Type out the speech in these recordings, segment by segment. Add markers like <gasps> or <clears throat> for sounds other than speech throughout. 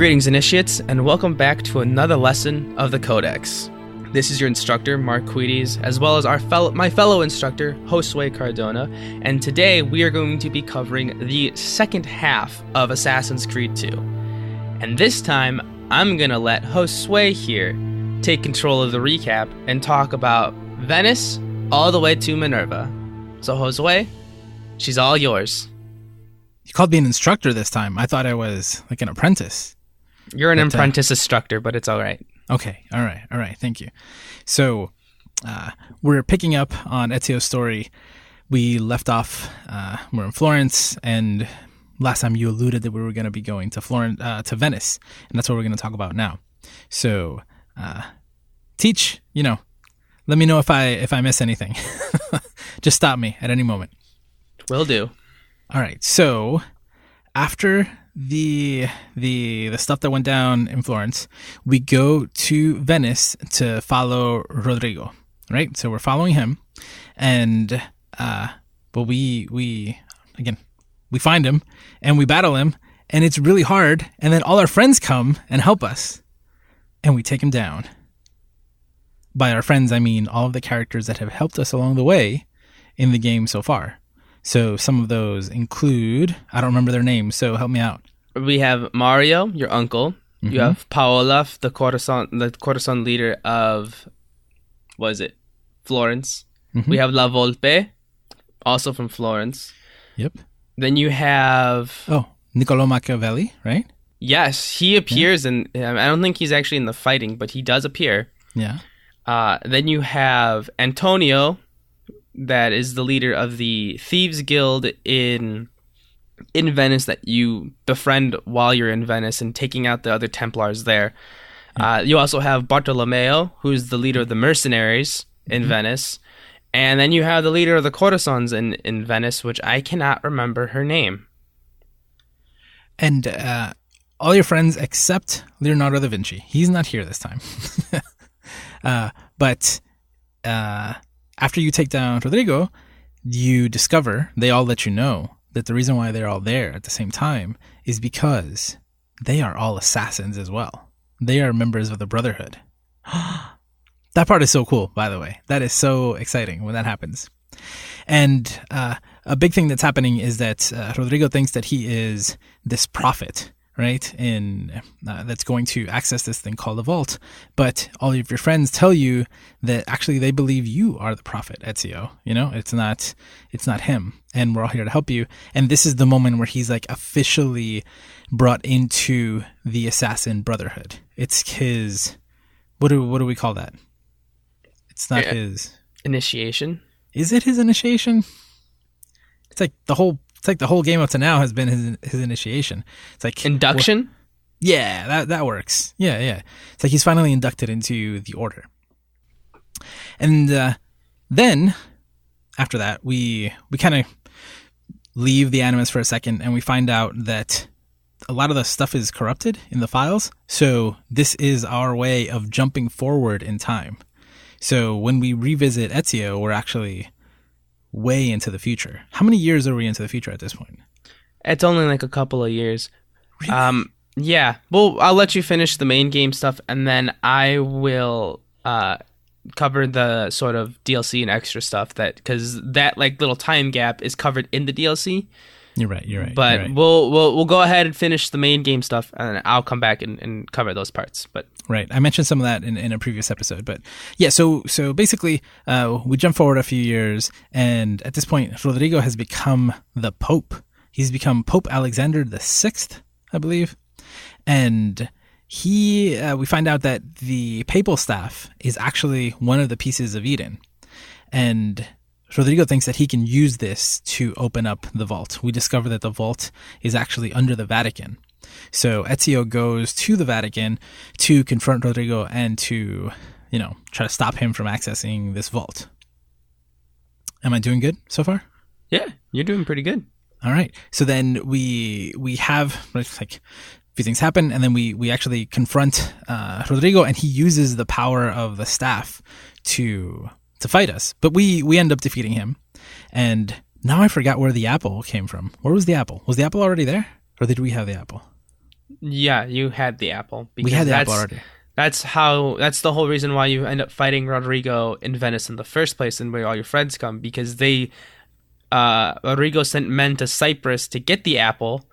Greetings, initiates, and welcome back to another lesson of the Codex. This is your instructor, Marc Cuiriz, as well as our fellow, my fellow instructor, Josue Cardona, and today we are going to be covering the second half of Assassin's Creed 2. And this time, I'm gonna let Josue here take control of the recap and talk about Venice all the way to Minerva. So, Josue, she's all yours. You called me an instructor this time. I thought I was like an apprentice. You're an But, uh, apprentice instructor, but it's all right. Okay. All right. All right. Thank you. So, uh, we're picking up on Ezio's story. We left off, uh, we're in Florence, and last time you alluded that we were going to be going to Florence, uh, to Venice, and that's what we're going to talk about now. So, uh, teach, you know, let me know if I, if I miss anything. <laughs> Just stop me at any moment. Will do. All right. So after the the the stuff that went down in Florence, we go to Venice to follow Rodrigo. Right. So we're following him, and uh, but we we again we find him and we battle him, and it's really hard. And then all our friends come and help us, and we take him down. By our friends, I mean all of the characters that have helped us along the way in the game so far. So some of those include I don't remember their names, so help me out. We have Mario, your uncle. Mm-hmm. You have Paola, the courtesan, the courtesan leader of, what is it, Florence. Mm-hmm. We have La Volpe, also from Florence. Yep. Then you have, Oh, Niccolo Machiavelli, right? yes, he appears in. I don't think he's actually in the fighting, but he does appear. Yeah. Uh, then you have Antonio, that is the leader of the thieves guild in in Venice that you befriend while you're in Venice and taking out the other Templars there. Uh, you also have Bartolomeo, who's the leader of the mercenaries in Venice, and then you have the leader of the courtesans in in Venice, which I cannot remember her name. And uh, all your friends except Leonardo da Vinci. He's not here this time. <laughs> uh, but uh, after you take down Rodrigo, you discover they all let you know that the reason why they're all there at the same time is because they are all assassins as well. They are members of the Brotherhood. <gasps> that part is so cool, by the way. That is so exciting when that happens. And uh, a big thing that's happening is that uh, Rodrigo thinks that he is this prophet, right? In uh, that's going to access this thing called the vault. But all of your friends tell you that actually they believe you are the prophet, Ezio. You know, it's not it's not him, and we're all here to help you. And this is the moment where he's like officially brought into the assassin brotherhood. It's his what do what do we call that? It's not Yeah. his Initiation. is it his initiation? It's like the whole it's like the whole game up to now has been his his initiation. It's like Induction. yeah, that that works. Yeah, yeah. It's like he's finally inducted into the order. And uh, then after that, we we kind of leave the animus for a second, and we find out that a lot of the stuff is corrupted in the files. So this is our way of jumping forward in time. So when we revisit Ezio, we're actually way into the future. How many years are we into the future at this point? It's only like a couple of years. Um, yeah. Well, I'll let you finish the main game stuff, and then I will uh cover the sort of DLC and extra stuff that because that like little time gap is covered in the DLC. You're right. You're right. But you're right. we'll we'll we'll go ahead and finish the main game stuff, and I'll come back and, and cover those parts. But Right. I mentioned some of that in, in a previous episode, but yeah. So so basically, uh, we jump forward a few years, and at this point, Rodrigo has become the Pope. He's become Pope Alexander the Sixth, I believe, and he. Uh, we find out that the papal staff is actually one of the pieces of Eden, and Rodrigo thinks that he can use this to open up the vault. We discover that the vault is actually under the Vatican. So Ezio goes to the Vatican to confront Rodrigo and to, you know, try to stop him from accessing this vault. Am I doing good so far? yeah, you're doing pretty good. All right. So then we we have like a few things happen, and then we we actually confront uh, Rodrigo, and he uses the power of the staff to to fight us. But we we end up defeating him, and now I forgot where the apple came from. Where was the apple? Was the apple already there, or did we have the apple? Yeah, you had the apple. We had the that's, apple already. That's how. That's the whole reason why you end up fighting Rodrigo in Venice in the first place, and where all your friends come because they, uh, Rodrigo sent men to Cyprus to get the apple,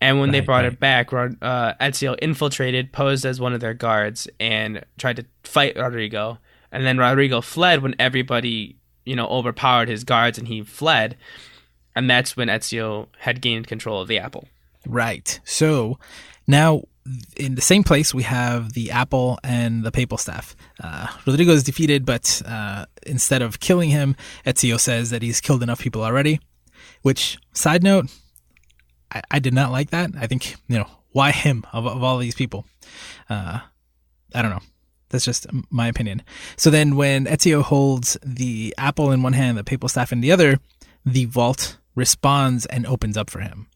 and when they brought right. it back, Rod, uh, Ezio infiltrated, posed as one of their guards, and tried to fight Rodrigo. And then Rodrigo fled when everybody, you know, overpowered his guards, and he fled. And that's when Ezio had gained control of the apple. Right. So now in the same place we have the apple and the papal staff. Uh, Rodrigo is defeated, but uh, instead of killing him, Ezio says that he's killed enough people already. Which, side note, I, I did not like that. I think you know why him of, of all these people. Uh, I don't know. That's just my opinion. So then, when Ezio holds the apple in one hand, the papal staff in the other, the vault responds and opens up for him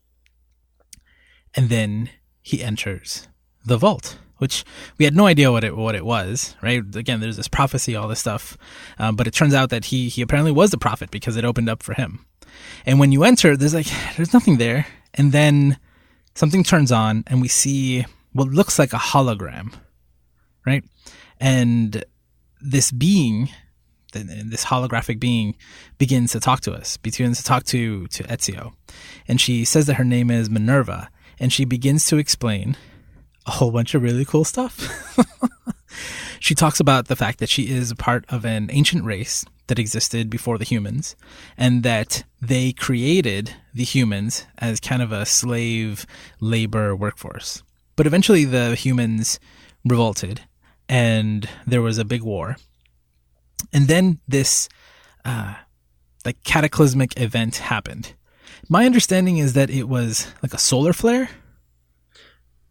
and then he enters the vault, which we had no idea what it what it was. Right? Again, there's this prophecy, all this stuff, um, but it turns out that he he apparently was the prophet because it opened up for him. And when you enter, there's like there's nothing there, and then something turns on, and we see what looks like a hologram, right? And this being this holographic being begins to talk to us, begins to talk to to Ezio, and she says that her name is Minerva, and she begins to explain a whole bunch of really cool stuff. <laughs> she talks about the fact that she is a part of an ancient race that existed before the humans, and that they created the humans as kind of a slave labor workforce. But eventually, the humans revolted, and there was a big war and then this uh like cataclysmic event happened my understanding is that it was like a solar flare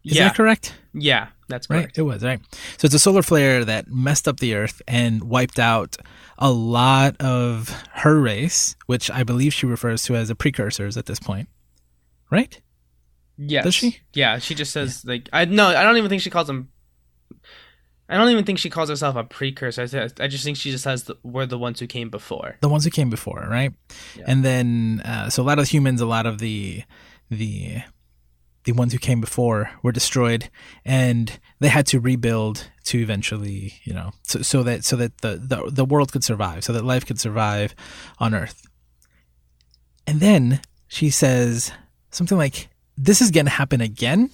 is yeah, that correct yeah, that's right correct. it was right so it's a solar flare that messed up the earth and wiped out a lot of her race which i believe she refers to as the precursors at this point right Yes. Does she? Yeah, she just says like I no, I don't even think she calls them. I don't even think she calls herself a precursor. I, th- I just think she just says the, we're the ones who came before. the ones who came before, right? Yeah. And then uh, so a lot of humans, a lot of the the the ones who came before were destroyed, and they had to rebuild to eventually, you know, so, so that so that the, the the world could survive, so that life could survive on Earth. And then she says something like, "This is going to happen again,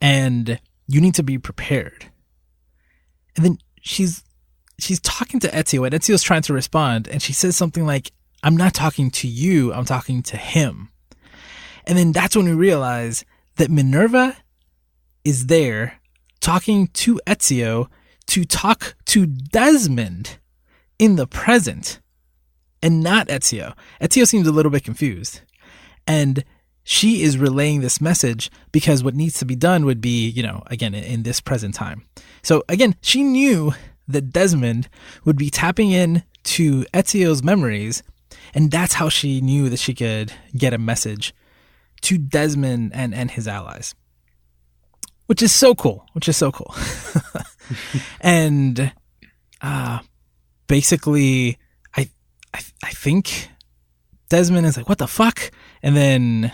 and you need to be prepared." And then she's she's talking to Ezio, and Ezio's trying to respond, and she says something like, I'm not talking to you, I'm talking to him. And then that's when we realize that Minerva is there talking to Ezio to talk to Desmond in the present and not Ezio. Ezio seems a little bit confused. And she is relaying this message because what needs to be done would be, you know, again, in, in this present time. So again, she knew that Desmond would be tapping in to Ezio's memories, and that's how she knew that she could get a message to Desmond and, and his allies. Which is so cool. Which is so cool. <laughs> and uh basically I, I I think Desmond is like, what the fuck? And then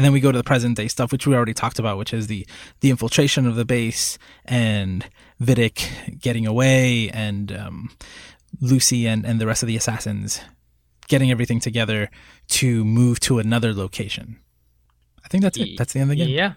and then we go to the present day stuff, which we already talked about, which is the the infiltration of the base and Vidic getting away and um, Lucy and, and the rest of the assassins getting everything together to move to another location. I think that's it. That's the end of the game. Yeah.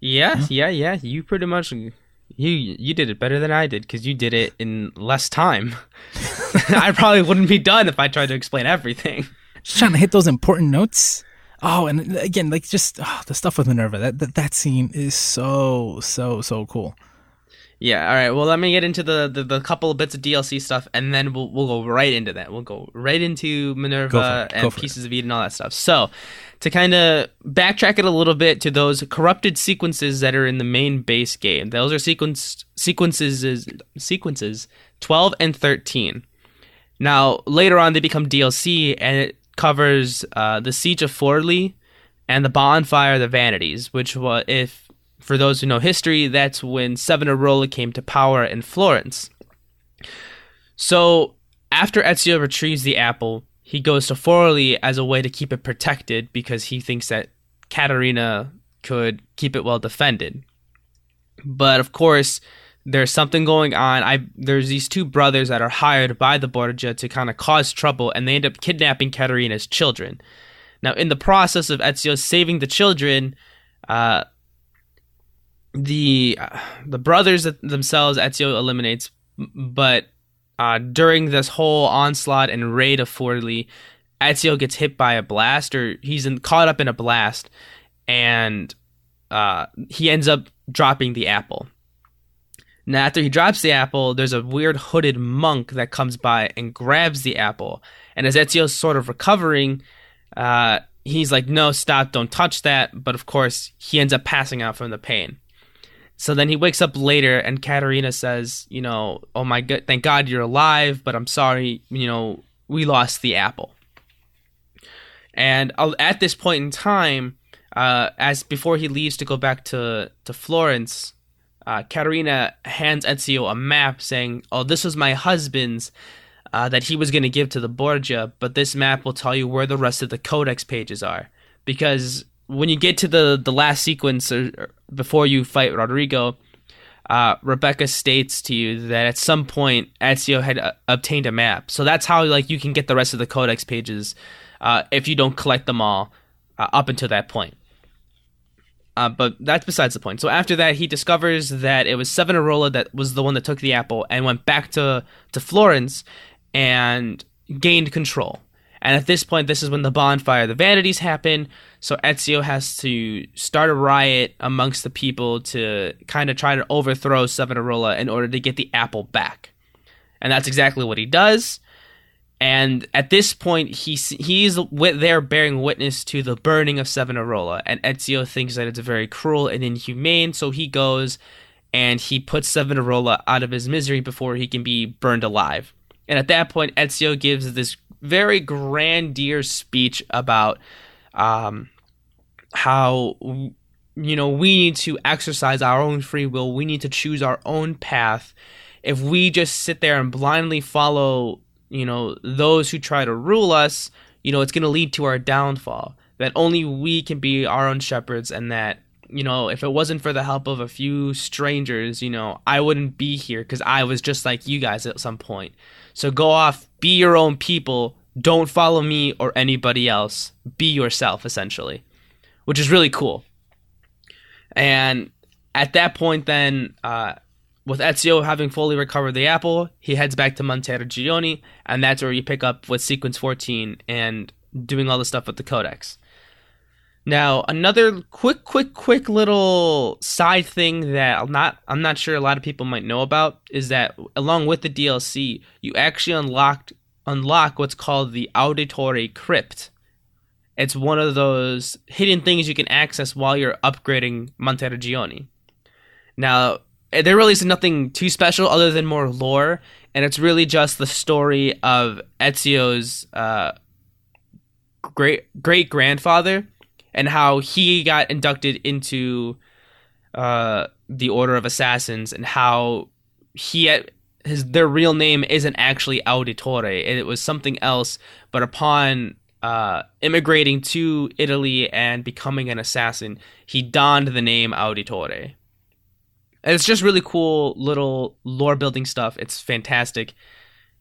Yeah, yeah, yeah. You pretty much you you did it better than I did because you did it in less time. <laughs> I probably wouldn't be done if I tried to explain everything. Just trying to hit those important notes. Oh, and again, like just oh, the stuff with Minerva. That, that that scene is so so so cool. Yeah. All right. Well, let me get into the, the, the couple of bits of DLC stuff, and then we'll we'll go right into that. We'll go right into Minerva Go for it. Go and for it. Pieces of Eden and all that stuff. So, to kind of backtrack it a little bit to those corrupted sequences that are in the main base game. Those are sequence sequences is sequences twelve and thirteen. Now later on they become DLC, and it covers uh, the Siege of Forlì and the Bonfire of the Vanities, which was if for those who know history, that's when Savonarola came to power in Florence. So after Ezio retrieves the apple, he goes to Forlì as a way to keep it protected because he thinks that Caterina could keep it well defended. But of course, there's something going on. I there's these two brothers that are hired by the Borgia to kind of cause trouble, and they end up kidnapping Caterina's children. Now, in the process of Ezio saving the children, uh, the uh, the brothers themselves Ezio eliminates, but uh, during this whole onslaught and raid of Forli, Ezio gets hit by a blast, or he's in, caught up in a blast, and uh, he ends up dropping the apple. Now, after he drops the apple, there's a weird hooded monk that comes by and grabs the apple. And as Ezio's sort of recovering, uh, he's like, no, stop, don't touch that. But of course, he ends up passing out from the pain. So then he wakes up later, and Caterina says, you know, oh my god, thank God you're alive, but I'm sorry, you know, we lost the apple. And at this point in time, uh, as before he leaves to go back to to Florence, uh, Caterina hands Ezio a map saying, "Oh, this was my husband's." uh, that he was going to give to the Borgia, but this map will tell you where the rest of the codex pages are. Because when you get to the, the last sequence or, or before you fight Roderigo, uh, Rebecca states to you that at some point Ezio had uh, obtained a map. So that's how like you can get the rest of the codex pages uh, if you don't collect them all uh, up until that point. Uh, but that's besides the point. So after that, he discovers that it was Savonarola that was the one that took the apple and went back to to Florence and gained control. And at this point, this is when the bonfire, the vanities happen. So Ezio has to start a riot amongst the people to kind of try to overthrow Savonarola in order to get the apple back. And that's exactly what he does. And at this point, he's he's there bearing witness to the burning of Savonarola. And Ezio thinks that it's very cruel and inhumane. So he goes and he puts Savonarola out of his misery before he can be burned alive. And at that point, Ezio gives this very grandeur speech about um, how you know we need to exercise our own free will. We need to choose our own path. If we just sit there and blindly follow, you know, those who try to rule us, you know, it's going to lead to our downfall. That only we can be our own shepherds, and that you know, if it wasn't for the help of a few strangers, you know, I wouldn't be here because I was just like you guys at some point. So go off, be your own people. Don't follow me or anybody else. Be yourself, essentially, which is really cool. And at that point, then, uh, with Ezio having fully recovered the apple, he heads back to Monteriggioni, and that's where you pick up with Sequence 14 and doing all the stuff with the Codex. Now, another quick, quick, quick little side thing that I'm not I'm not sure a lot of people might know about is that along with the DLC, you actually unlocked unlock what's called the Auditore Crypt. It's one of those hidden things you can access while you're upgrading Monteriggioni. Now, there really is nothing too special other than more lore, and it's really just the story of Ezio's uh, great great grandfather and how he got inducted into uh, the Order of Assassins and how he had, his their real name isn't actually Auditore. It was something else, but upon uh, immigrating to Italy and becoming an assassin, he donned the name Auditore. And it's just really cool little lore building stuff. It's fantastic.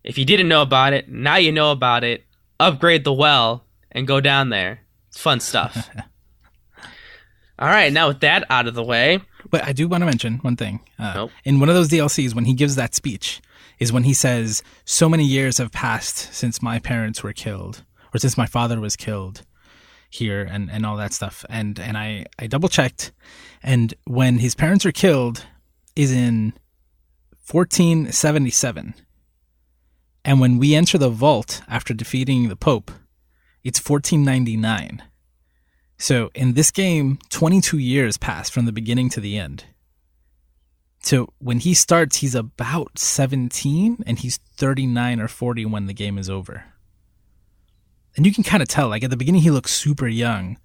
If you didn't know about it, now you know about it. Upgrade the well and go down there. It's fun stuff. <laughs> All right, now with that out of the way. But I do want to mention one thing. Uh, nope. In one of those DLCs, when he gives that speech, is when he says, So many years have passed since my parents were killed, or since my father was killed here, and, and all that stuff. And, and I, I double checked, and when his parents were killed is in 1477. And when we enter the vault after defeating the Pope, it's 1499. So in this game, 22 years pass from the beginning to the end. So when he starts, he's about 17 and he's 39 or 40 when the game is over. And you can kind of tell, like at the beginning, he looks super young.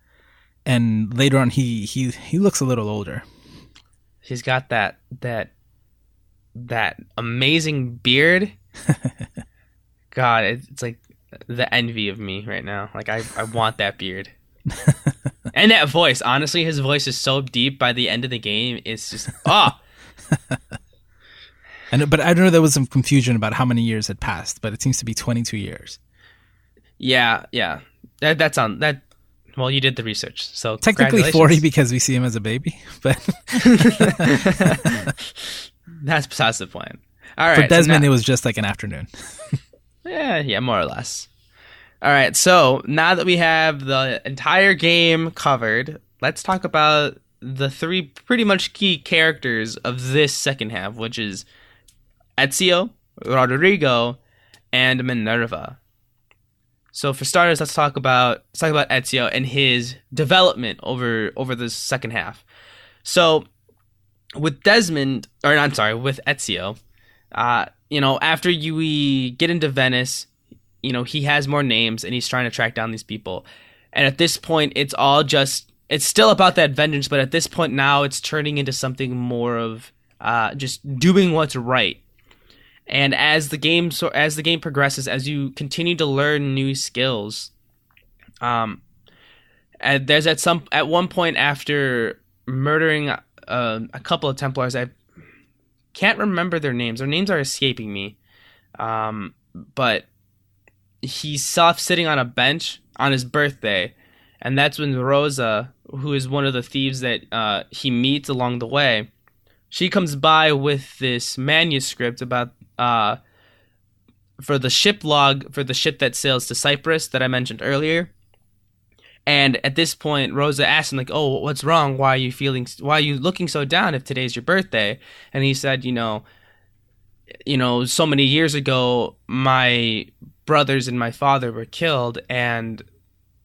And later on, he, he, he looks a little older. He's got that, that, that amazing beard. <laughs> God, it's like the envy of me right now. Like I, I want that beard. <laughs> And that voice, honestly, his voice is so deep by the end of the game. It's just ah. <laughs> and but I don't know. There was some confusion about how many years had passed, but it seems to be 22 years. Yeah, yeah. That, that's on that. Well, you did the research, so technically 40 because we see him as a baby, <laughs> but <laughs> that's besides the point. All right. For Desmond, so now, it was just like an afternoon. <laughs> yeah, yeah, more or less. All right, so now that we have the entire game covered, let's talk about the three pretty much key characters of this second half, which is Ezio, Rodrigo, and Minerva. So for starters, let's talk about let's talk about Ezio and his development over over the second half. So with Desmond, or I'm sorry, with Ezio, uh, you know, after you get into Venice, you know, he has more names and he's trying to track down these people. And at this point, it's all just, it's still about that vengeance, but at this point now, it's turning into something more of uh, just doing what's right. And as the game so as the game progresses, as you continue to learn new skills, um, and there's at some at one point after murdering uh, a couple of Templars, I can't remember their names. Their names are escaping me, um, but he's soft sitting on a bench on his birthday, and that's when Rosa, who is one of the thieves that uh, he meets along the way, she comes by with this manuscript about uh, for the ship log for the ship that sails to Cyprus that I mentioned earlier. And at this point, Rosa asked him like, "Oh, what's wrong? Why are you feeling? Why are you looking so down if today's your birthday?" And he said, "You know, you know, so many years ago, my brothers and my father were killed, and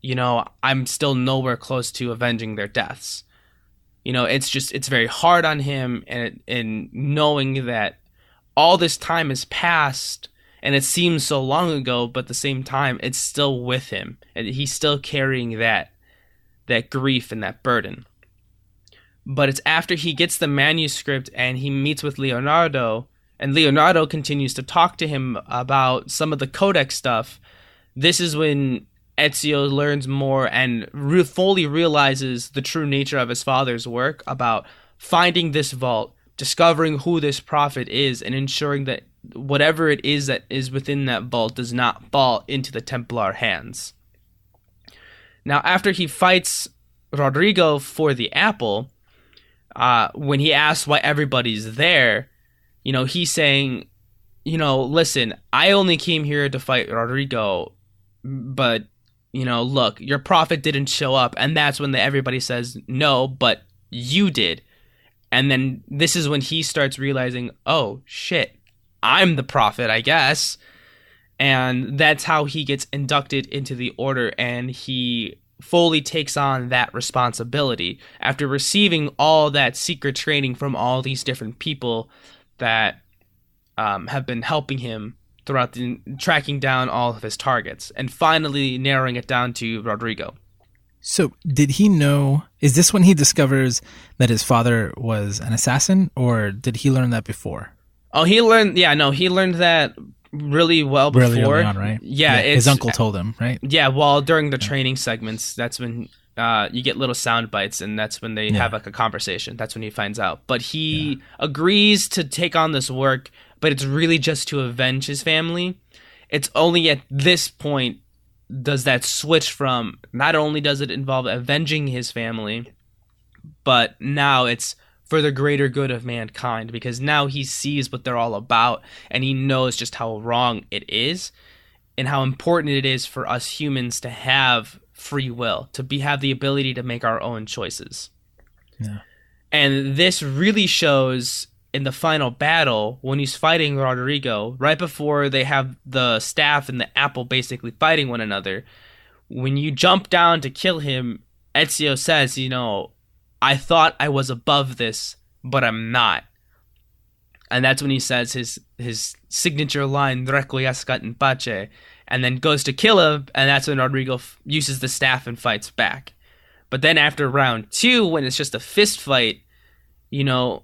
you know I'm still nowhere close to avenging their deaths. You know, it's just it's very hard on him, and and knowing that all this time has passed and it seems so long ago but at the same time it's still with him and he's still carrying that that grief and that burden. But it's after he gets the manuscript and he meets with leonardo and Leonardo continues to talk to him about some of the codex stuff, this is when Ezio learns more and re- fully realizes the true nature of his father's work about finding this vault, discovering who this prophet is, and ensuring that whatever it is that is within that vault does not fall into the Templar hands. Now, after he fights Rodrigo for the apple, uh, when he asks why everybody's there, you know, he's saying, you know, listen, I only came here to fight Rodrigo, but you know, look, your prophet didn't show up, and that's when the, everybody says no, but you did. And then this is when he starts realizing, oh shit, I'm the prophet, I guess. And that's how he gets inducted into the order and he fully takes on that responsibility after receiving all that secret training from all these different people that um, have been helping him throughout the tracking down all of his targets and finally narrowing it down to Rodrigo. So, did he know? Is this when he discovers that his father was an assassin, or did he learn that before? Oh, he learned. Yeah, no, he learned that really well before. Really early on, right? Yeah, yeah his uncle told him, right? Yeah, well, during the training segments, that's when uh, you get little sound bites, and that's when they yeah. have like a conversation. That's when he finds out. But he yeah. agrees to take on this work, but it's really just to avenge his family. It's only at this point does that switch from not only does it involve avenging his family, but now it's for the greater good of mankind because now he sees what they're all about and he knows just how wrong it is and how important it is for us humans to have free will, to be have the ability to make our own choices. Yeah. And this really shows in the final battle when he's fighting Rodrigo, right before they have the staff and the apple basically fighting one another. When you jump down to kill him, Ezio says, you know, I thought I was above this, but I'm not. And that's when he says his his signature line, Requiescat in pace, and then goes to kill him, and that's when Rodrigo f- uses the staff and fights back. But then after round two, when it's just a fist fight, you know,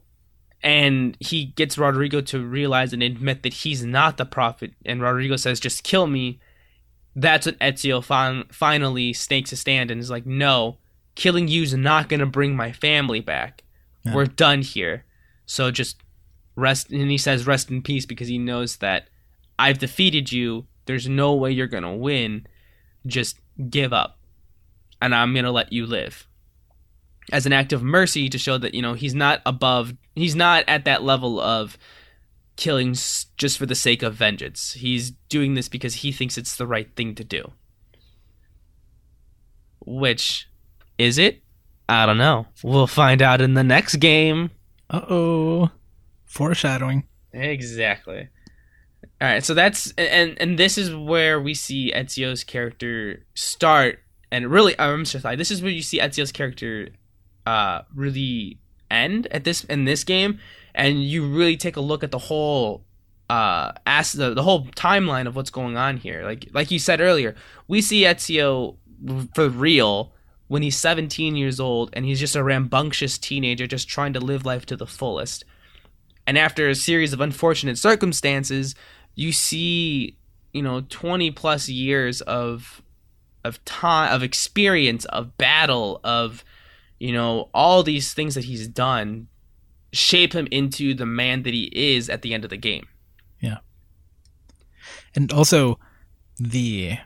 and he gets Rodrigo to realize and admit that he's not the prophet, and Rodrigo says, "Just kill me." That's when Ezio fin- finally snakes a stand and is like, "No, killing you's not gonna bring my family back. Yeah. We're done here. So just rest and he says rest in peace because he knows that I've defeated you. There's no way you're gonna win. Just give up. And I'm gonna let you live. As an act of mercy to show that, you know, he's not above he's not at that level of killing just for the sake of vengeance. He's doing this because he thinks it's the right thing to do. Which is it? I don't know. We'll find out in the next game. Uh oh. Foreshadowing. Exactly. All right, so that's and and this is where we see Ezio's character start, and really, I'm sorry, this is where you see Ezio's character, uh, really end at this in this game, and you really take a look at the whole, uh, as the the whole timeline of what's going on here. Like like you said earlier, we see Ezio for real when he's 17 years old, and he's just a rambunctious teenager just trying to live life to the fullest. And after a series of unfortunate circumstances, you see, you know, 20 plus years of of time of experience, of battle, of you know, all these things that he's done shape him into the man that he is at the end of the game. Yeah. And also the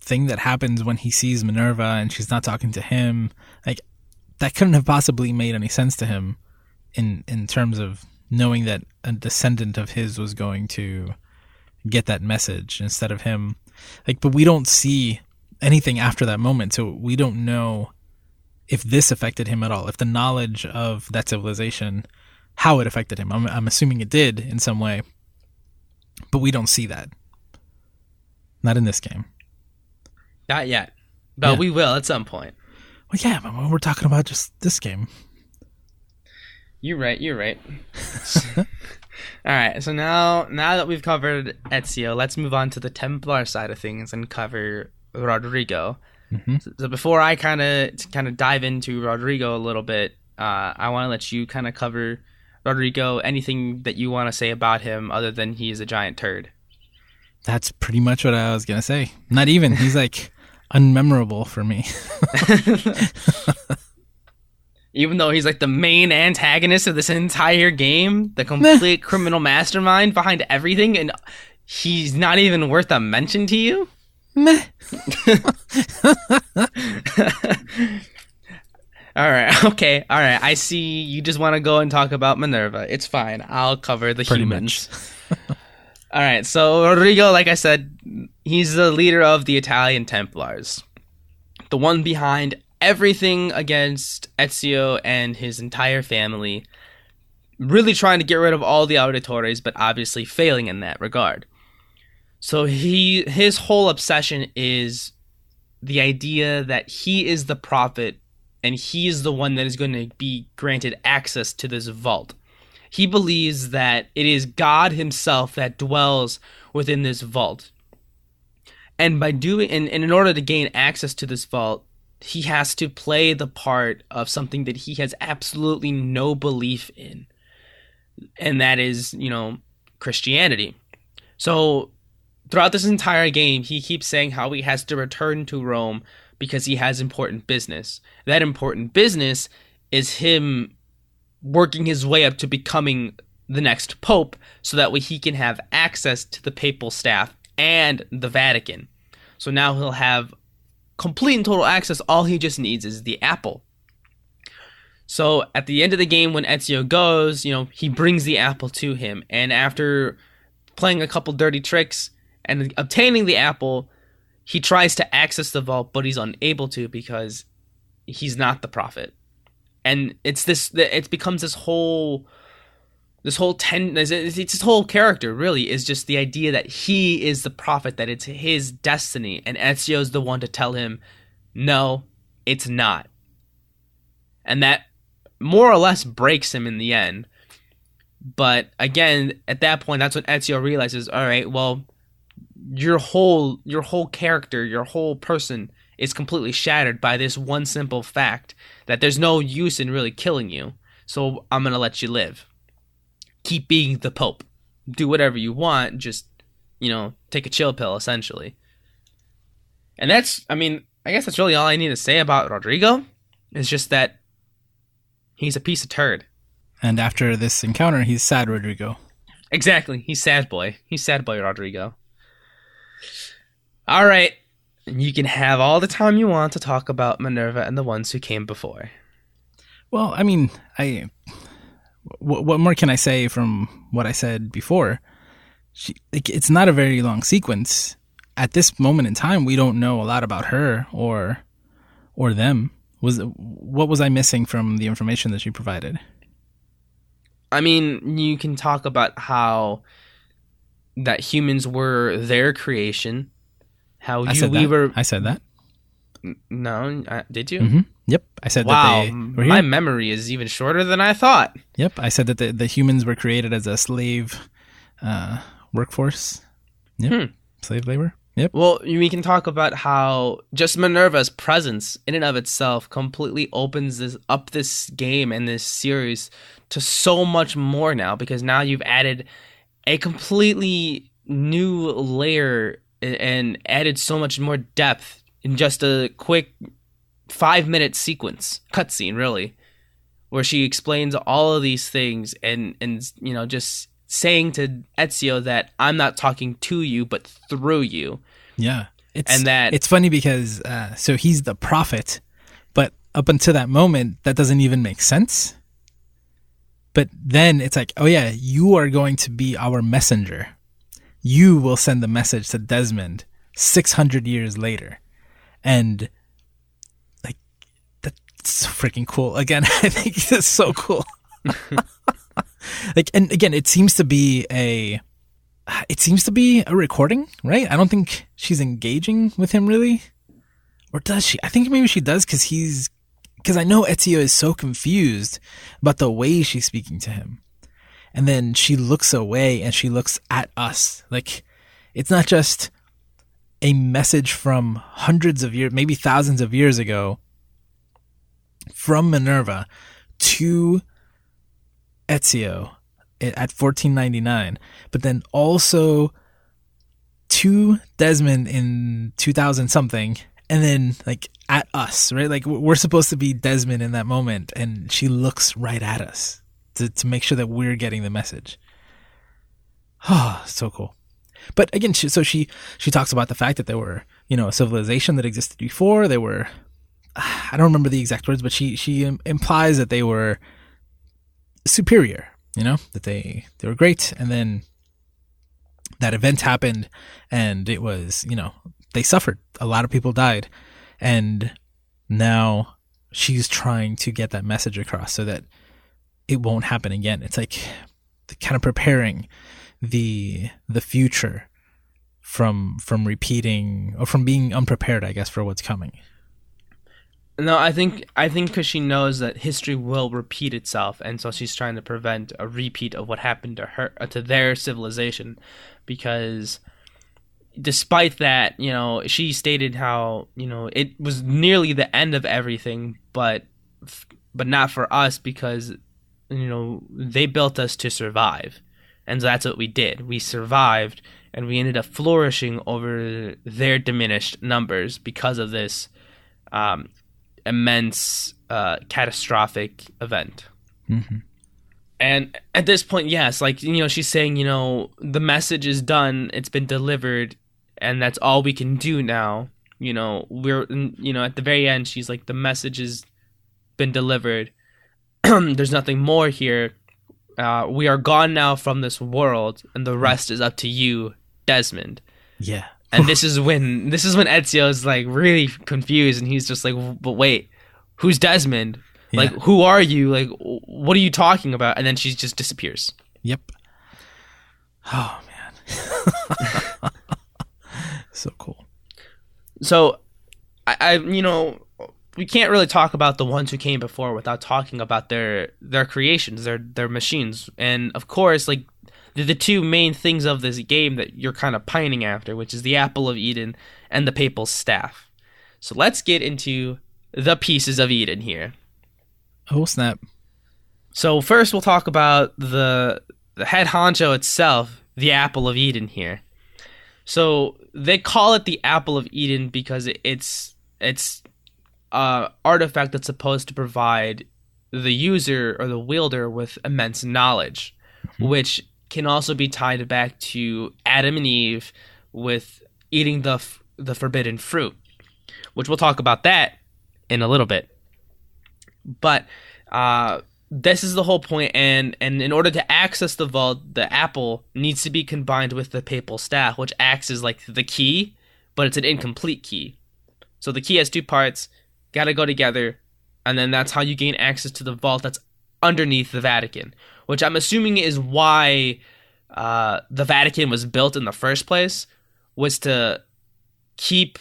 thing that happens when he sees Minerva and she's not talking to him, like that couldn't have possibly made any sense to him in in terms of knowing that a descendant of his was going to get that message instead of him. Like but we don't see anything after that moment, so we don't know if this affected him at all. If the knowledge of that civilization how it affected him. I'm I'm assuming it did in some way. But we don't see that. Not in this game. Not yet, but Yeah. we will at some point. Well, yeah, but we're talking about just this game. You're right. You're right. <laughs> All right. So now, now that we've covered Ezio, let's move on to the Templar side of things and cover Rodrigo. Mhm. So, so before I kind of kind of dive into Rodrigo a little bit, uh, I want to let you kind of cover Rodrigo. Anything that you want to say about him, other than he's a giant turd. That's pretty much what I was gonna say. Not even. He's like <laughs> unmemorable for me. <laughs> Even though he's like the main antagonist of this entire game, the complete criminal mastermind behind everything, and he's not even worth a mention to you. Meh. <laughs> All right, okay, all right. I see you just want to go and talk about Minerva. It's fine. I'll cover the Pretty humans. <laughs> all right, so Rodrigo, like I said, he's the leader of the Italian Templars, the one behind everything against Ezio and his entire family. Really trying to get rid of all the auditores, but obviously failing in that regard. So he his whole obsession is the idea that he is the prophet and he is the one that is going to be granted access to this vault. He believes that it is God himself that dwells within this vault. And by doing and, and in order to gain access to this vault, he has to play the part of something that he has absolutely no belief in. And that is, you know, Christianity. So throughout this entire game, he keeps saying how he has to return to Rome because he has important business. That important business is him working his way up to becoming the next pope so that way he can have access to the papal staff and the Vatican. So now he'll have complete and total access. All he just needs is the apple. So at the end of the game, when Ezio goes, you know, he brings the apple to him. And after playing a couple dirty tricks and obtaining the apple, he tries to access the vault, but he's unable to because he's not the prophet. And it's this, it becomes this whole, this whole ten, it's his whole character really is just the idea that he is the prophet, that it's his destiny, and Ezio's the one to tell him, no, it's not. And that more or less breaks him in the end. But again, at that point, that's when Ezio realizes, all right, well, your whole your whole character, your whole person is completely shattered by this one simple fact that there's no use in really killing you. So I'm gonna let you live. Keep being the Pope. Do whatever you want. Just you know, take a chill pill, essentially. And that's, I mean, I guess that's really all I need to say about Rodrigo. Is just that he's a piece of turd. And after this encounter, he's sad, Rodrigo. Exactly. He's sad boy. He's sad boy Rodrigo. All right. You can have all the time you want to talk about Minerva and the ones who came before. Well, I mean, I what, what more can I say from what I said before? She, like, it's not a very long sequence. At this moment in time, we don't know a lot about her or or them. Was what was I missing from the information that she provided? I mean, you can talk about how that humans were their creation. How I you we that. were I said that. no, uh, did you? hmm Yep, I said Wow, that they were here. my memory is even shorter than I thought. Yep, I said that the, the humans were created as a slave uh, workforce. Yep, Hmm. slave labor. Yep. Well, we can talk about how just Minerva's presence in and of itself completely opens this up this game and this series to so much more now because now you've added a completely new layer and added so much more depth in just a quick 5 minute sequence cutscene really where she explains all of these things and and you know just saying to Ezio that I'm not talking to you but through you Yeah. It's, And that- it's funny because uh, so he's the prophet, but up until that moment, that doesn't even make sense. But then it's like, oh yeah, you are going to be our messenger. You will send the message to Desmond 600 years later. And like, that's freaking cool. Again, <laughs> I think it's so cool. <laughs> like, and again, it seems to be a, it seems to be a recording, right? I don't think she's engaging with him really. Or does she? I think maybe she does because he's, because I know Ezio is so confused about the way she's speaking to him. And then she looks away and she looks at us. Like, it's not just a message from hundreds of years, maybe thousands of years ago from Minerva to Ezio at 1499, but then also to Desmond in 2000 something, and then like at us, right? Like we're supposed to be Desmond in that moment, and she looks right at us to, to make sure that we're getting the message. Oh, <sighs> so cool. But again, she, so she she talks about the fact that there were you know a civilization that existed before. There were <sighs> I don't remember the exact words, but she she im- implies that they were superior. You know that they they were great, and then that event happened, and it was you know they suffered. A lot of people died, and now she's trying to get that message across so that it won't happen again. It's like kind of preparing the the future from from repeating or from being unprepared, I guess, for what's coming. No, I think I think because she knows that history will repeat itself, and so she's trying to prevent a repeat of what happened to her uh, to their civilization, because despite that, you know, she stated how you know it was nearly the end of everything, but but not for us because you know they built us to survive, and so that's what we did. We survived, and we ended up flourishing over their diminished numbers because of this. Um, immense uh, catastrophic event. Mm-hmm. And at this point, yes, like you know, she's saying, you know, the message is done, it's been delivered, and that's all we can do now. You know, we're you know, at the very end, she's like, the message has been delivered. <clears throat> There's nothing more here. Uh, we are gone now from this world, and the rest is up to you, Desmond Yeah. and <laughs> this is when this is when Ezio is like really confused, and he's just like, "But wait, who's Desmond? Like, Yeah. who are you? Like, what are you talking about?" And then she just disappears. Yep. <sighs> Oh man. <laughs> so cool. So, I, I, you know, we can't really talk about the ones who came before without talking about their their creations, their their machines, and of course, like the, the two main things of this game that you're kind of pining after, which is the Apple of Eden and the Papal Staff. So let's get into the pieces of Eden here. Oh snap. So first, we'll talk about the the head honcho itself, the Apple of Eden here. So they call it the Apple of Eden because it- it's it's a artifact that's supposed to provide the user or the wielder with immense knowledge, which can also be tied back to Adam and Eve with eating the f- the forbidden fruit, which we'll talk about that in a little bit. But uh, this is the whole point, and and in order to access the vault, the apple needs to be combined with the papal staff, which acts as like the key, but it's an incomplete key. So the key has two parts, got to go together, and then that's how you gain access to the vault that's underneath the Vatican, which I'm assuming is why uh, the Vatican was built in the first place, was to keep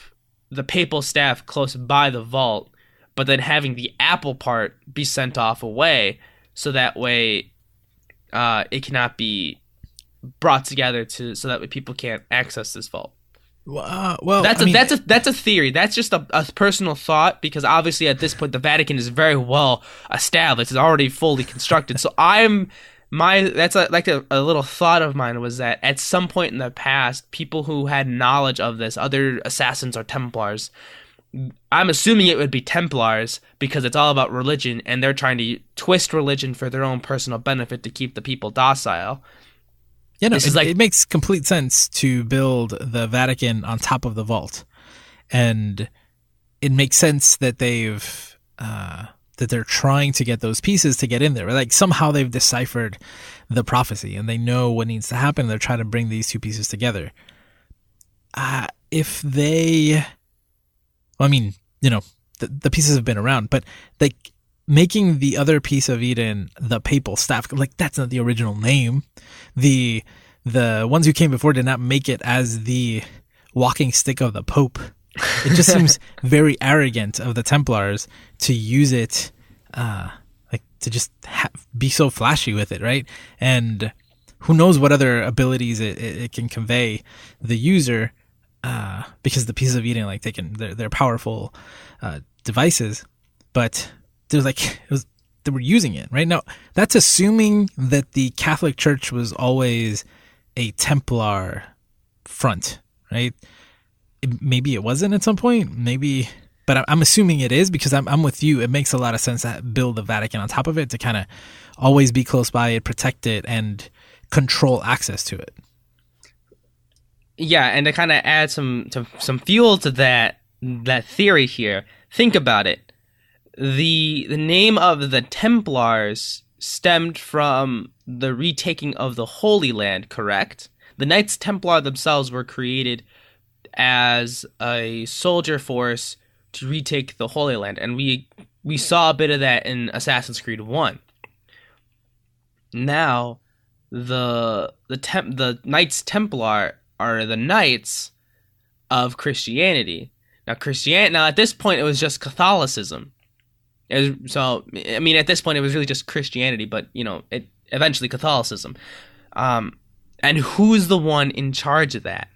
the papal staff close by the vault, but then having the apple part be sent off away, so that way uh, it cannot be brought together to so that way people can't access this vault. Uh, well, That's I a mean, that's a that's a theory. That's just a, a personal thought because obviously at this point the Vatican is very well established. It's already fully constructed. So I'm my that's a, like a, a little thought of mine was that at some point in the past, people who had knowledge of this, other assassins or Templars, I'm assuming it would be Templars because it's all about religion and they're trying to twist religion for their own personal benefit to keep the people docile. Yeah, no, it, like- it makes complete sense to build the Vatican on top of the vault, and it makes sense that they've uh, that they're trying to get those pieces to get in there. Like somehow they've deciphered the prophecy and they know what needs to happen. They're trying to bring these two pieces together. Uh, if they, well, I mean, you know, the, the pieces have been around, but like making the other piece of Eden the papal staff, like that's not the original name the the ones who came before did not make it as the walking stick of the Pope. It just seems <laughs> very arrogant of the Templars to use it, uh, like to just ha- be so flashy with it, right? And who knows what other abilities it, it, it can convey the user, uh, because the pieces of Eden like they can, they're, they're powerful uh, devices, but there's like it was they were using it right now. That's assuming that the Catholic Church was always a Templar front, right? Maybe it wasn't at some point, maybe, but I'm assuming it is because I'm I'm with you. It makes a lot of sense to build the Vatican on top of it to kind of always be close by it, protect it, and control access to it. Yeah, and to kind of add some to, some fuel to that that theory here, think about it. The the name of the Templars stemmed from the retaking of the Holy Land, correct? The Knights Templar themselves were created as a soldier force to retake the Holy Land, and we we saw a bit of that in Assassin's Creed One. Now, the the temp the Knights Templar are the knights of Christianity. Now, Christian now at this point it was just Catholicism. Was, so I mean, at this point it was really just Christianity, but you know, it eventually Catholicism. Um, and who's the one in charge of that?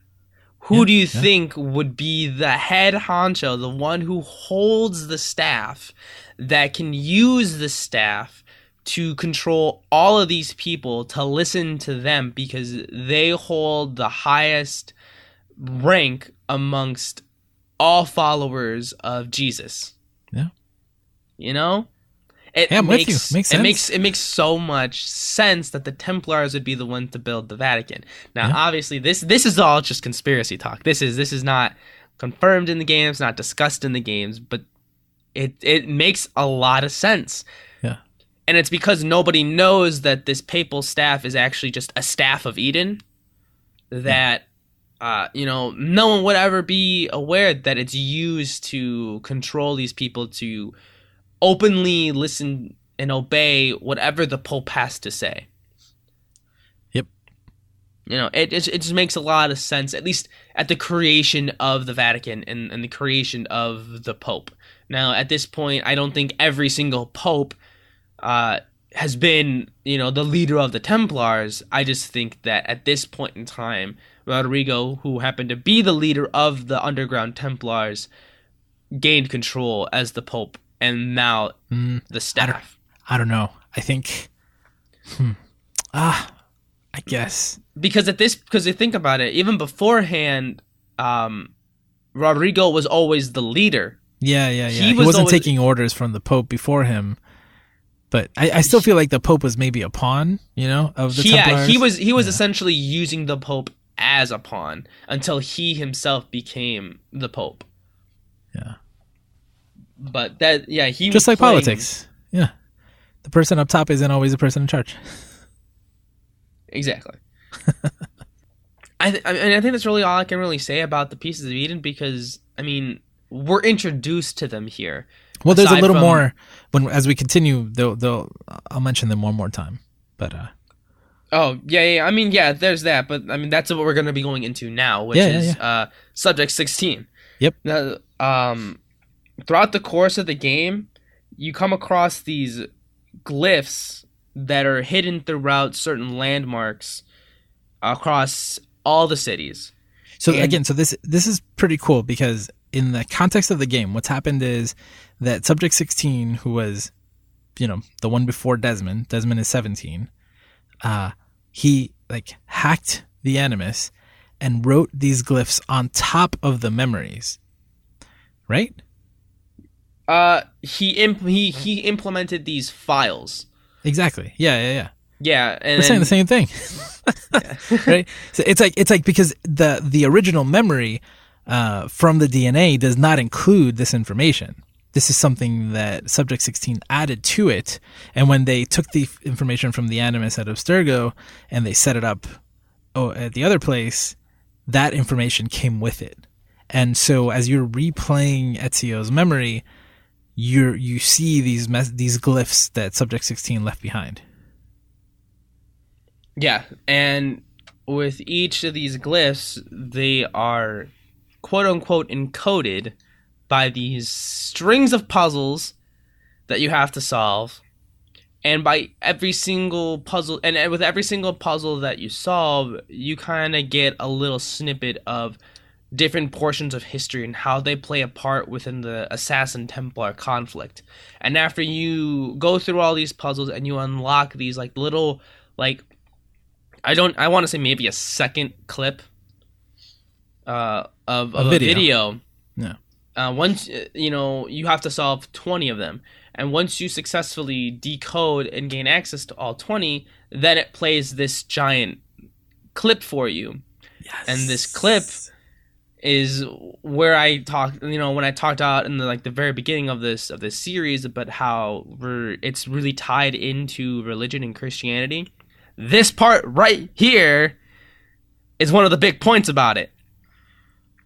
Who Yeah, do you yeah. think would be the head honcho, the one who holds the staff, that can use the staff to control all of these people to listen to them because they hold the highest rank amongst all followers of Jesus. Yeah. You know? It Yeah, I'm with makes, you. Makes it makes it makes so much sense that the Templars would be the one to build the Vatican. Now, Yeah. obviously, this this is all just conspiracy talk. This is this is not confirmed in the games, not discussed in the games, but it it makes a lot of sense. Yeah. And it's because nobody knows that this papal staff is actually just a staff of Eden. That uh, you know, no one would ever be aware that it's used to control these people to openly listen and obey whatever the Pope has to say. Yep. You know, it, it, it just makes a lot of sense, at least at the creation of the Vatican and, and the creation of the Pope. Now, at this point, I don't think every single Pope uh, has been, you know, the leader of the Templars. I just think that at this point in time, Rodrigo, who happened to be the leader of the underground Templars, gained control as the Pope and now Mm, the staff. I don't know. I think. Hmm. Ah, I guess. because at this because you think about it even beforehand um rodrigo was always the leader Yeah, yeah, yeah. He He, was wasn't always- taking orders from the Pope before him, but I, I still feel like the Pope was maybe a pawn, you know, of the yeah, Templars. he was he was Yeah. essentially using the Pope as a pawn until he himself became the Pope. Yeah. But that yeah, he was just like playing- politics. Yeah, the person up top isn't always the person in charge. Exactly. <laughs> I th- I mean I think that's really all I can really say about the pieces of Eden because I mean we're introduced to them here. Well, there's a little from- more when as we continue. They'll, they'll I'll mention them one more time, but uh, Oh yeah, yeah. I mean, yeah. There's that, but I mean, that's what we're going to be going into now, which Yeah, yeah, is Uh, subject 16. Yep. Now, um, throughout the course of the game, you come across these glyphs that are hidden throughout certain landmarks across all the cities. So And- again, so this this is pretty cool because in the context of the game, what's happened is that Subject 16, who was, you know, the one before Desmond, Desmond is 17, uh, he like hacked the Animus and wrote these glyphs on top of the memories, right? Uh, he imp- he he implemented these files. Exactly. Yeah, yeah, yeah. Yeah, and We're saying the same thing, <laughs> right? So it's like it's like because the the original memory uh, from the DNA does not include this information. This is something that Subject 16 added to it, and when they took the information from the Animus at Abstergo and they set it up oh, at the other place, that information came with it. And so as you're replaying Ezio's memory, you you see these mes- these glyphs that Subject 16 left behind. Yeah, and with each of these glyphs, they are quote unquote encoded by these strings of puzzles that you have to solve. And by every single puzzle, and with every single puzzle that you solve, you kind of get a little snippet of different portions of history and how they play a part within the Assassin Templar conflict. And after you go through all these puzzles and you unlock these like little like I don't. I want to say maybe a second clip uh, of, of a video. video. Yeah. Uh, once you know, you have to solve twenty of them, and once you successfully decode and gain access to all twenty, then it plays this giant clip for you. Yes. And this clip is where I talked, you know, when I talked out in the like the very beginning of this of this series about how we're, it's really tied into religion and Christianity. This part right here is one of the big points about it.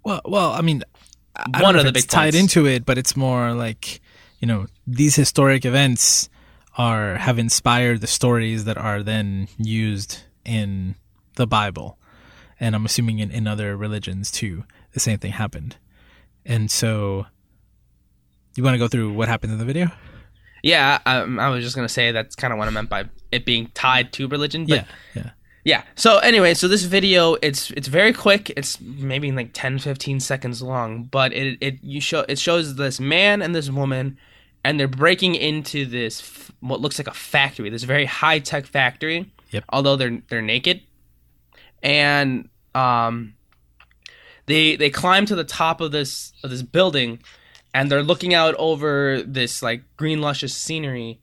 Well, well, I mean, I One of the it's big tied points. into it, but it's more like you know these historic events are have inspired the stories that are then used in the Bible, and I'm assuming in, in other religions too. The same thing happened, and so you want to go through what happened in the video? Yeah, I, I was just gonna say that's kind of what I meant by it being tied to religion. But yeah, yeah. Yeah. So anyway, so this video it's it's very quick. It's maybe like 10 15 seconds long, but it it you show it shows this man and this woman and they're breaking into this f- what looks like a factory, this very high-tech factory. Yep. Although they're they're naked. And um they they climb to the top of this of this building and they're looking out over this like green luscious scenery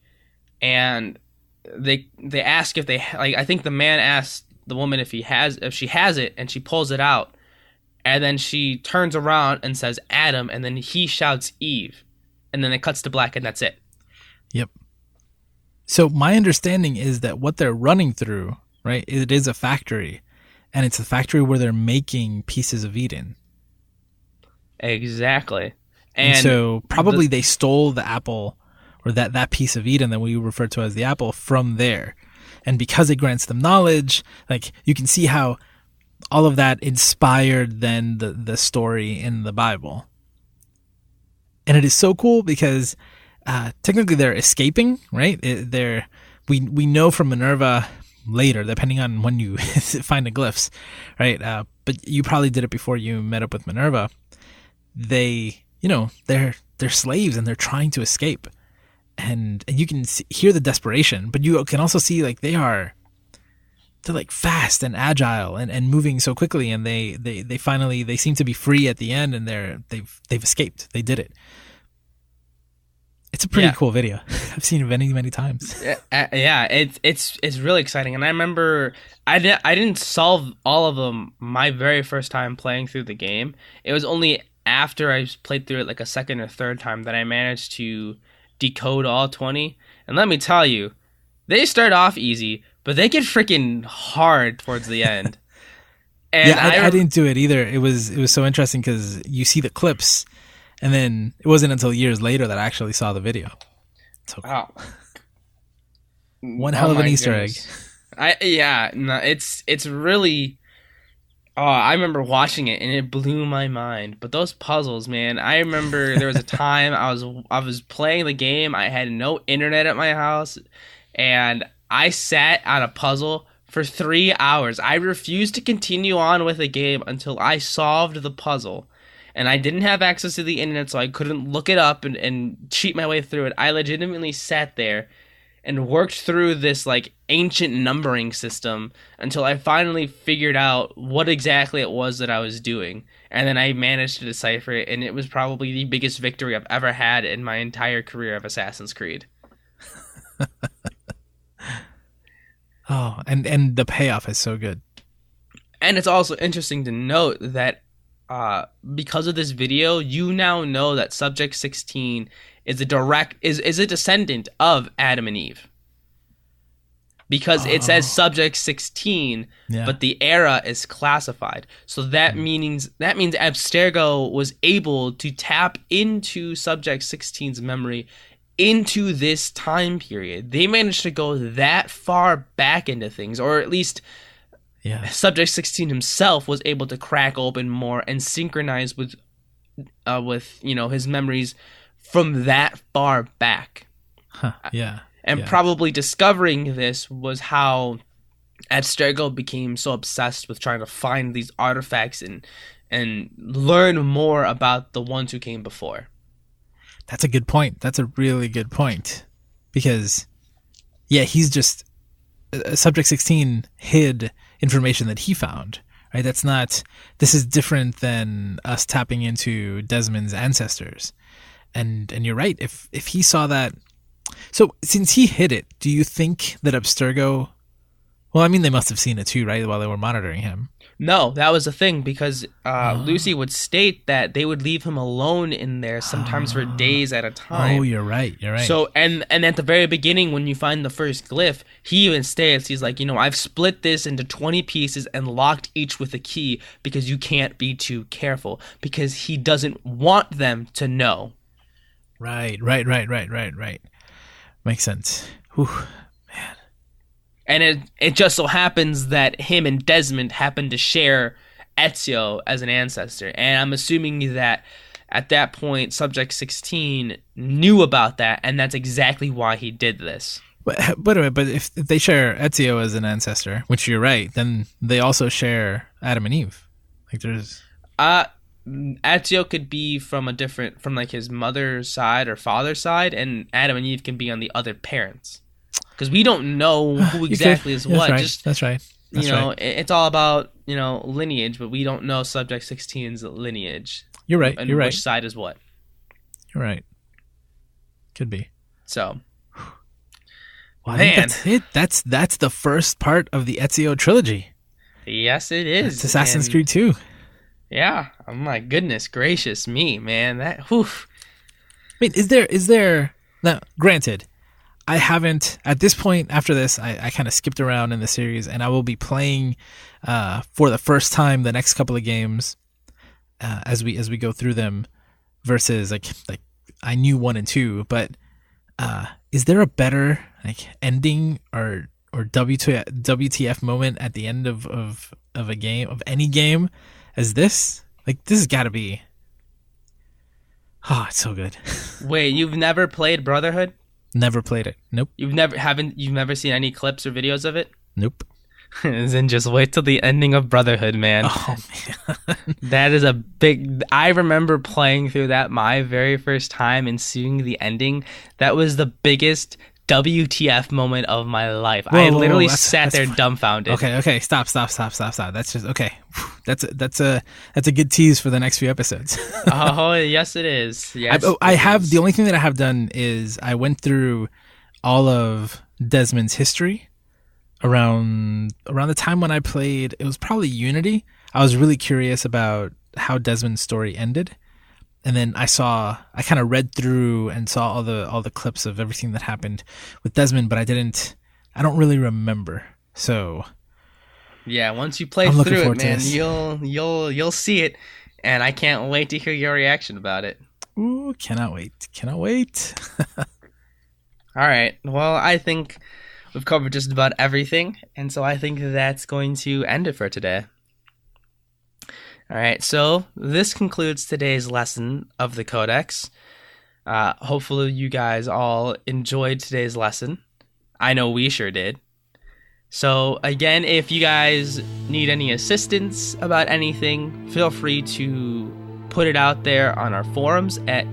and they they ask if they like I think the man asks the woman if he has if she has it and she pulls it out and then she turns around and says Adam and then he shouts Eve and then it cuts to black and that's it. Yep. So my understanding is that what they're running through, right? It is a factory, and it's the factory where they're making pieces of Eden. Exactly. And, And, so probably they stole the apple or that, that piece of Eden that we refer to as the apple from there. And because it grants them knowledge, like you can see how all of that inspired then the, the story in the Bible. And it is so cool because uh, technically they're escaping, right? It- they're we we know from Minerva later, depending on when you <laughs> find the glyphs, right? Uh, but you probably did it before you met up with Minerva. They, you know, they're they're slaves and they're trying to escape, and and you can see, hear the desperation, but you can also see like they are. They're like fast and agile and, and moving so quickly, and they, they, they finally they seem to be free at the end, and they're they've they've escaped. They did it, It's a pretty Yeah. cool video. <laughs> I've seen it many, many times. <laughs> Uh, uh, yeah, it's it's it's really exciting, and I remember I didn't I didn't solve all of them my very first time playing through the game. It was only after I played through it like a second or third time that I managed to decode all twenty. And let me tell you, they start off easy, but they get freaking hard towards the end. <laughs> And yeah, I, I, I, didn't do it either. It was it was so interesting because you see the clips, and then it wasn't until years later that I actually saw the video. So Wow. One Oh hell of an Easter goodness. I yeah, no, it's it's really. Oh, I remember watching it and it blew my mind. But those puzzles, man, I remember there was a <laughs> time I was I was playing the game. I had no internet at my house, and I sat on a puzzle for three hours. I refused to continue on with the game until I solved the puzzle. And I didn't have access to the internet, so I couldn't look it up and, and cheat my way through it. I legitimately sat there and worked through this like ancient numbering system until I finally figured out what exactly it was that I was doing. And then I managed to decipher it, and it was probably the biggest victory I've ever had in my entire career of Assassin's Creed. <laughs> oh, and and the payoff is so good. And it's also interesting to note that uh, because of this video, you now know that Subject 16 is a direct is is a descendant of Adam and Eve. Because it says Subject 16, Yeah. but the era is classified. So that means that means Abstergo was able to tap into Subject 16's memory into this time period. They managed to go that far back into things, or at least yeah. Subject 16 himself was able to crack open more and synchronize with uh, with you know his memories from that far back. Huh. Yeah. And Yeah. probably discovering this was how Abstergo became so obsessed with trying to find these artifacts and and learn more about the ones who came before. That's a good point. That's a really good point. Because, yeah, he's just. Uh, Subject 16 hid information that he found, right? That's not. This is different than us tapping into Desmond's ancestors. And and you're right. If if he saw that. So, since he hid it, do you think that Abstergo. Well, I mean, they must have seen it too, right? While they were monitoring him. No, that was the thing because uh, Lucy would state that they would leave him alone in there sometimes for days at a time. Oh, you're right. You're right. So and and at the very beginning when you find the first glyph, he even states he's like, you know, I've split this into 20 pieces and locked each with a key because you can't be too careful because he doesn't want them to know. right, right, right, right, right, right. Makes sense. Whew. And it it just so happens that him and Desmond happen to share Ezio as an ancestor. And I'm assuming that at that point Subject 16 knew about that and that's exactly why he did this. But but anyway, but if, if they share Ezio as an ancestor, which you're right, then they also share Adam and Eve. Like there's Uh Ezio could be from a different from like his mother's side or father's side and Adam and Eve can be on the other parents. Cuz we don't know <sighs> who exactly is that's what. Right, Just that's right. That's you know, right. it's all about, you know, lineage, but we don't know subject 16's lineage You're right. and You're right. which side is what. You're right. Could be. So, <sighs> Well, Man. that's it. That's that's the first part of the Ezio trilogy. yes it is. It's Assassin's And- Creed 2. Yeah. Oh my goodness gracious me, man. That whew. I mean, is there is there now? Granted, I haven't at this point. After this, I, I kind of skipped around in the series, and I will be playing uh, for the first time the next couple of games uh, as we as we go through them. Versus like like I knew one and two, but uh, is there a better like ending or or WTF, WTF moment at the end of, of of a game of any game as this? Like this has got to be. <sighs> Oh, it's so good. <laughs> Wait, you've never played Brotherhood? Never played it. Nope. You've never haven't you've never seen any clips or videos of it? Nope. <laughs> then just wait till the ending of Brotherhood, man. Oh man. <laughs> That is a big. I remember playing through that my very first time and seeing the ending. That was the biggest WTF moment of my life. Whoa, I literally whoa, sat that's there dumbfounded. Okay, okay, stop, stop, stop, stop, stop. That's just okay. <sighs> That's a, that's a that's a good tease for the next few episodes. <laughs> oh, yes, it is. I, Yes, oh, I have is. the only thing that I have done is I went through all of Desmond's history around around the time when I played. It was probably Unity. I was really curious about how Desmond's story ended, and then I saw I kind of read through and saw all the all the clips of everything that happened with Desmond, but I didn't. I don't really remember. So Yeah, once you play I'm through it, man, you'll you'll you'll see it, and I can't wait to hear your reaction about it. Ooh, cannot wait. Cannot wait. <laughs> All right. Well, I think we've covered just about everything, and so I think that's going to end it for today. All right. So this concludes today's lesson of the Codex. Uh, hopefully, you guys all enjoyed today's lesson. I know we sure did. So, again, if you guys need any assistance about anything, feel free to put it out there on our forums at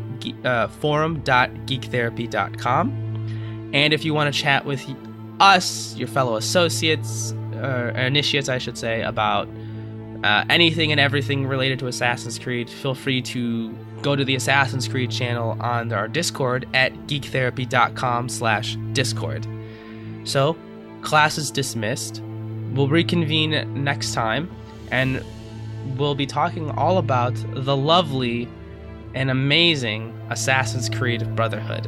uh, forum.geektherapy.com. And if you want to chat with us, your fellow associates, or initiates, I should say, about uh, anything and everything related to Assassin's Creed, feel free to go to the Assassin's Creed channel on our Discord at geektherapy.com slash discord. So, class is dismissed. We'll reconvene next time, and we'll be talking all about the lovely and amazing Assassin's Creed Brotherhood.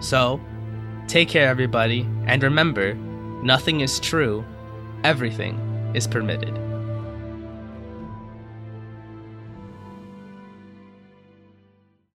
So, take care, everybody, and remember nothing is true, everything is permitted.